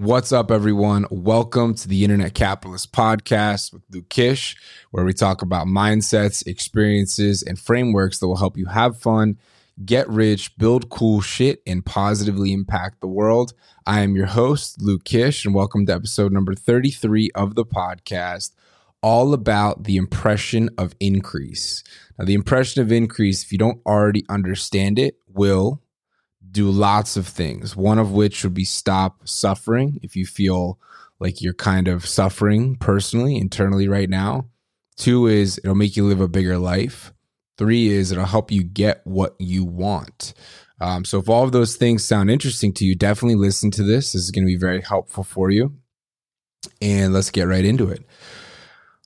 What's up, everyone? Welcome to the Internet Capitalist Podcast with Luke Kish, where we talk about mindsets, experiences, and frameworks that will help you have fun, get rich, build cool shit, and positively impact the world. I am your host, Luke Kish, and welcome to episode number 33 of the podcast, all about the impression of increase. Now, the impression of increase, if you don't already understand it, will do lots of things. One of which would be stop suffering if you feel like you're kind of suffering personally, internally right now. Two is it'll make you live a bigger life. Three is it'll help you get what you want. Um, so if all of those things sound interesting to you, definitely listen to this. This is going to be very helpful for you. And let's get right into it.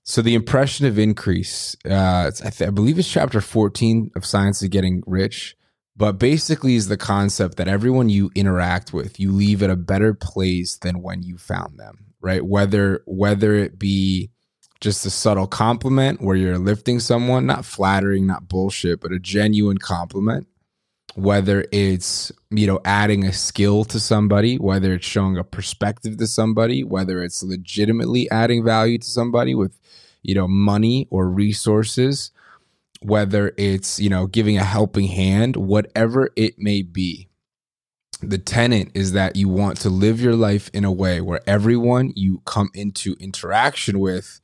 So the impression of increase, uh, I, th- I believe it's chapter 14 of Science of Getting Rich but basically is the concept that everyone you interact with you leave at a better place than when you found them right? Whether whether it be just a subtle compliment where you're lifting someone not flattering not bullshit but a genuine compliment. Whether it's you know adding a skill to somebody whether it's showing a perspective to somebody whether it's legitimately adding value to somebody with you know money or resources whether it's, you know, giving a helping hand, whatever it may be. The tenant is that you want to live your life in a way where everyone you come into interaction with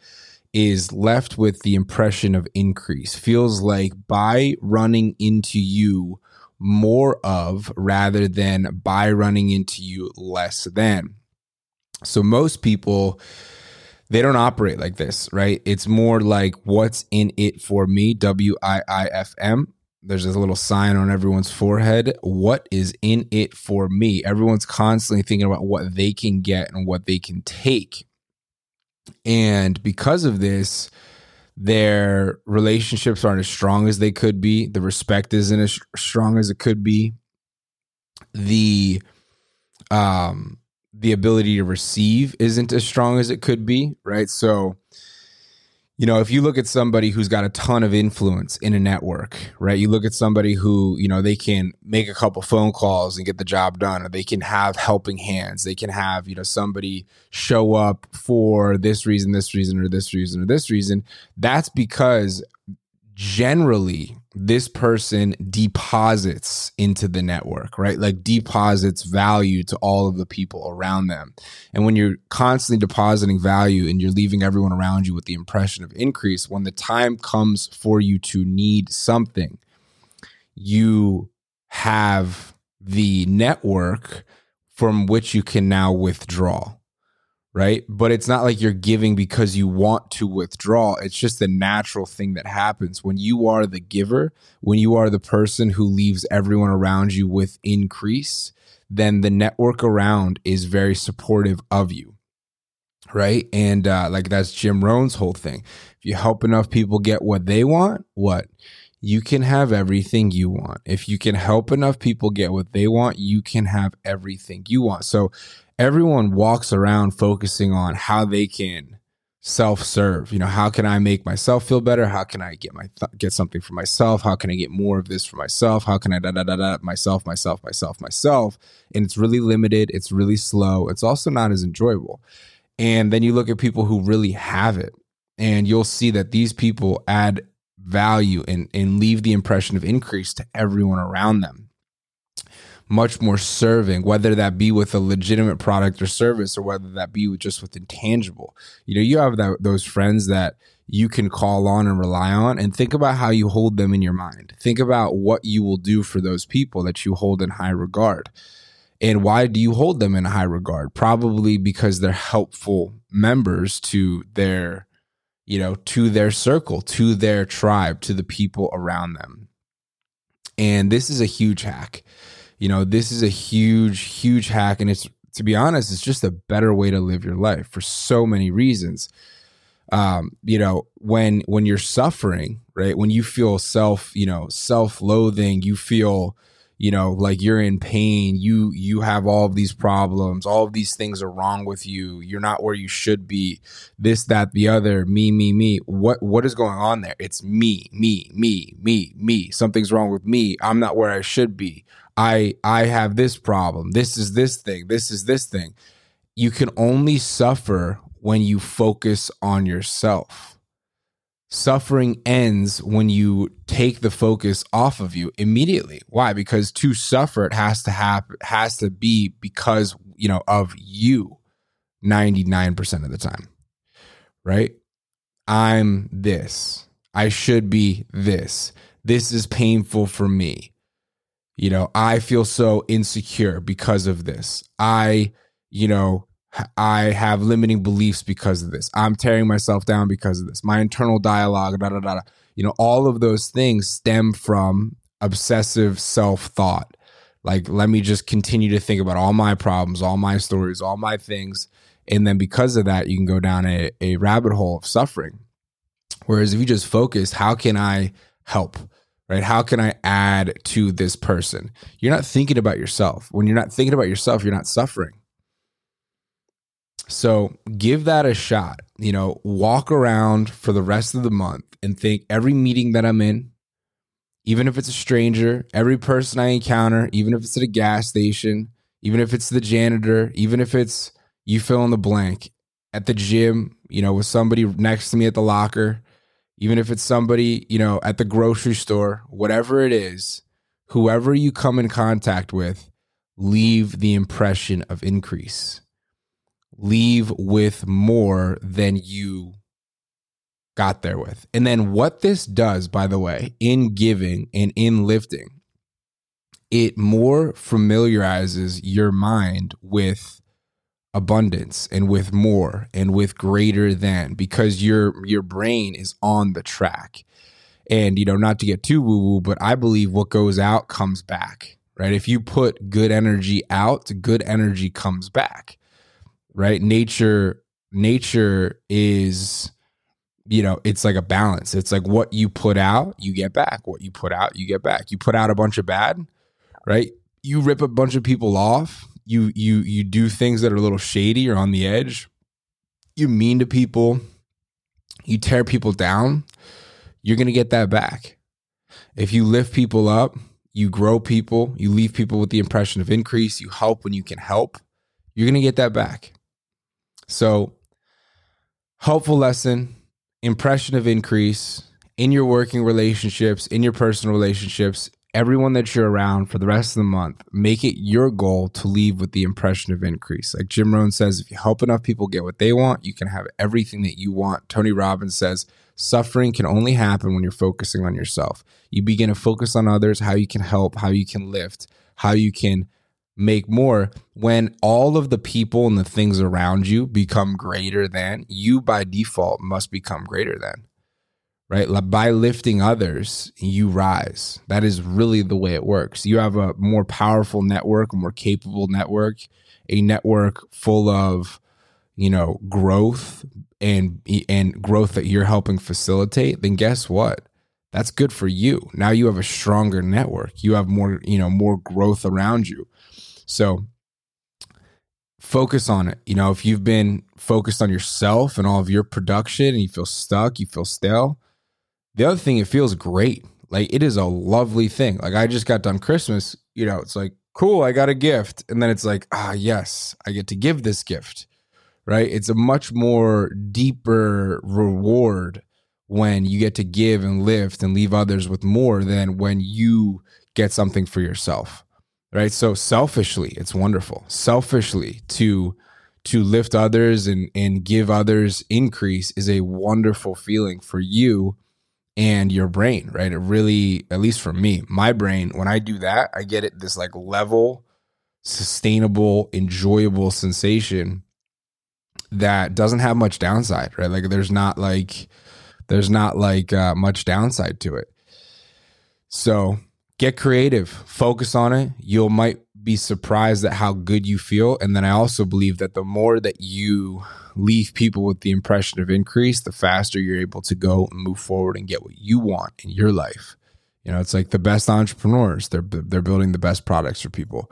is left with the impression of increase. Feels like by running into you more of rather than by running into you less than. So most people they don't operate like this, right? It's more like what's in it for me, W I I F M. There's a little sign on everyone's forehead. What is in it for me? Everyone's constantly thinking about what they can get and what they can take. And because of this, their relationships aren't as strong as they could be. The respect isn't as strong as it could be. The um the ability to receive isn't as strong as it could be, right? So, you know, if you look at somebody who's got a ton of influence in a network, right? You look at somebody who, you know, they can make a couple phone calls and get the job done, or they can have helping hands. They can have, you know, somebody show up for this reason, this reason, or this reason, or this reason. That's because generally this person deposits into the network, right? Like deposits value to all of the people around them. And when you're constantly depositing value and you're leaving everyone around you with the impression of increase, when the time comes for you to need something, you have the network from which you can now withdraw right? But it's not like you're giving because you want to withdraw. It's just the natural thing that happens when you are the giver, when you are the person who leaves everyone around you with increase, then the network around is very supportive of you. Right. And uh, like that's Jim Rohn's whole thing. If you help enough people get what they want, what? You can have everything you want. If you can help enough people get what they want, you can have everything you want. So everyone walks around focusing on how they can self-serve. You know how can i make myself feel better? How can i get my th- get something for myself? How can i get more of this for myself? How can i da da da da myself myself myself myself? And it's really limited. It's really slow. It's also not as enjoyable. And then you look at people who really have it and you'll see that these people add value and and leave the impression of increase to everyone around them much more serving, whether that be with a legitimate product or service or whether that be with just with intangible. You know, you have that, those friends that you can call on and rely on and think about how you hold them in your mind. Think about what you will do for those people that you hold in high regard. And why do you hold them in high regard? Probably because they're helpful members to their, you know, to their circle, to their tribe, to the people around them. And this is a huge hack you know, this is a huge, huge hack. And it's, to be honest, it's just a better way to live your life for so many reasons. Um, you know, when, when you're suffering, right, when you feel self, you know, self loathing, you feel, you know like you're in pain you you have all of these problems all of these things are wrong with you you're not where you should be this that the other me me me. What what is going on there? It's me me me me me. Something's wrong with me. I'm not where i should be i i have this problem this is this thing this is this thing you can only suffer when you focus on yourself. Suffering ends when you take the focus off of you immediately. Why? Because to suffer it has to happen has to be because, you know, of you 99% of the time. Right? I'm this. I should be this. This is painful for me. You know, I feel so insecure because of this. I, you know, I have limiting beliefs because of this. I'm tearing myself down because of this. My internal dialogue, da da da. da. You know, all of those things stem from obsessive self thought. Like, let me just continue to think about all my problems, all my stories, all my things. And then because of that, you can go down a, a rabbit hole of suffering. Whereas if you just focus, how can I help? Right? How can I add to this person? You're not thinking about yourself. When you're not thinking about yourself, you're not suffering. So give that a shot. You know, walk around for the rest of the month and think every meeting that I'm in, even if it's a stranger, every person I encounter, even if it's at a gas station, even if it's the janitor, even if it's you fill in the blank at the gym, you know, with somebody next to me at the locker, even if it's somebody, you know, at the grocery store, whatever it is, whoever you come in contact with, leave the impression of increase leave with more than you got there with. And then what this does, by the way, in giving and in lifting, it more familiarizes your mind with abundance and with more and with greater than because your your brain is on the track. And you know, not to get too woo woo, but I believe what goes out comes back, right? If you put good energy out, good energy comes back right? Nature nature is you know, it's like a balance. It's like what you put out, you get back. What you put out, you get back. You put out a bunch of bad, right? You rip a bunch of people off. You you you do things that are a little shady or on the edge. You mean to people. You tear people down. You're going to get that back. If you lift people up, you grow people, you leave people with the impression of increase, you help when you can help, you're going to get that back. So, helpful lesson, impression of increase in your working relationships, in your personal relationships, everyone that you're around for the rest of the month, make it your goal to leave with the impression of increase. Like Jim Rohn says, if you help enough people get what they want, you can have everything that you want. Tony Robbins says, suffering can only happen when you're focusing on yourself. You begin to focus on others, how you can help, how you can lift, how you can make more when all of the people and the things around you become greater than you by default must become greater than right? By lifting others you rise. That is really the way it works. You have a more powerful network a more capable network a network full of you know growth and and growth that you're helping facilitate then guess what? That's good for you. Now you have a stronger network. You have more you know more growth around you. So focus on it. You know, if you've been focused on yourself and all of your production and you feel stuck, you feel stale. The other thing, it feels great. Like it is a lovely thing. Like I just got done Christmas, you know, it's like, cool, I got a gift. And then it's like, ah, yes, I get to give this gift. Right. It's a much more deeper reward when you get to give and lift and leave others with more than when you get something for yourself right so selfishly it's wonderful selfishly to to lift others and and give others increase is a wonderful feeling for you and your brain right? It really at least for me my brain when i do that i get it this like level sustainable enjoyable sensation that doesn't have much downside right? Like there's not like there's not like uh, much downside to it. So get creative, focus on it. You'll might be surprised at how good you feel. And then I also believe that the more that you leave people with the impression of increase, the faster you're able to go and move forward and get what you want in your life. You know, it's like the best entrepreneurs, they're they're building the best products for people.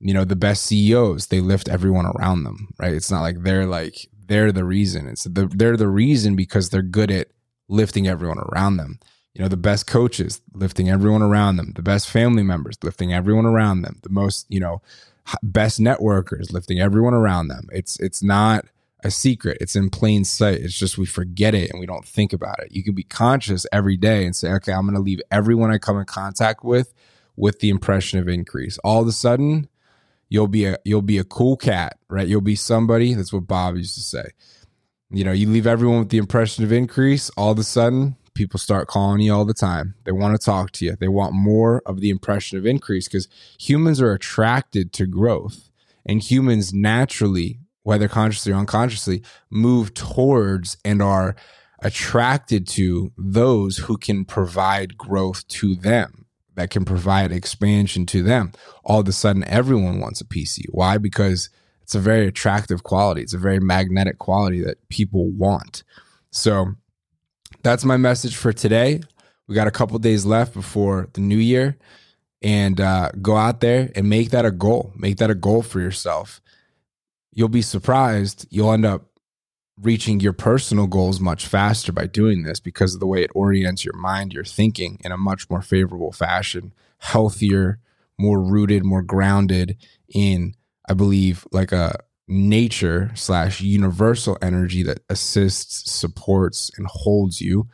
You know, the best CEOs, they lift everyone around them, right? It's not like they're like they're the reason. It's the, they're the reason because they're good at lifting everyone around them you know the best coaches lifting everyone around them the best family members lifting everyone around them the most you know best networkers, lifting everyone around them. It's it's not a secret. It's in plain sight. It's just we forget it and we don't think about it. You can be conscious every day and say, okay, I'm going to leave everyone I come in contact with with the impression of increase. All of a sudden, you'll be a you'll be a cool cat, right? You'll be somebody. That's what Bob used to say. You know, you leave everyone with the impression of increase. All of a sudden, people start calling you all the time. They want to talk to you. They want more of the impression of increase because humans are attracted to growth, and humans naturally whether consciously or unconsciously, move towards and are attracted to those who can provide growth to them, that can provide expansion to them. All of a sudden, everyone wants a PC. Why? Because it's a very attractive quality. It's a very magnetic quality that people want. So that's my message for today. We got a couple days left before the new year and uh, go out there and make that a goal. Make that a goal for yourself you'll be surprised you'll end up reaching your personal goals much faster by doing this because of the way it orients your mind, your thinking in a much more favorable fashion, healthier, more rooted, more grounded in, I believe, like a nature slash universal energy that assists, supports, and holds you.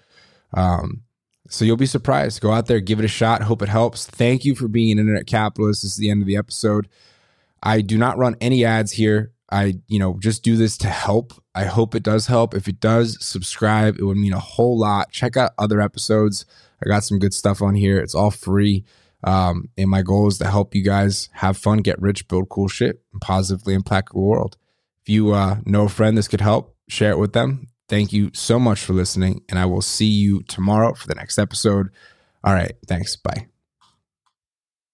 Um, so you'll be surprised. Go out there, give it a shot. Hope it helps. Thank you for being an internet capitalist. This is the end of the episode. I do not run any ads here. I, you know, just do this to help. I hope it does help. If it does, subscribe. It would mean a whole lot. Check out other episodes. I got some good stuff on here. It's all free. Um, and my goal is to help you guys have fun, get rich, build cool shit, and positively impact the world. If you uh, know a friend this could help, share it with them. Thank you so much for listening, and I will see you tomorrow for the next episode. All right. Thanks. Bye.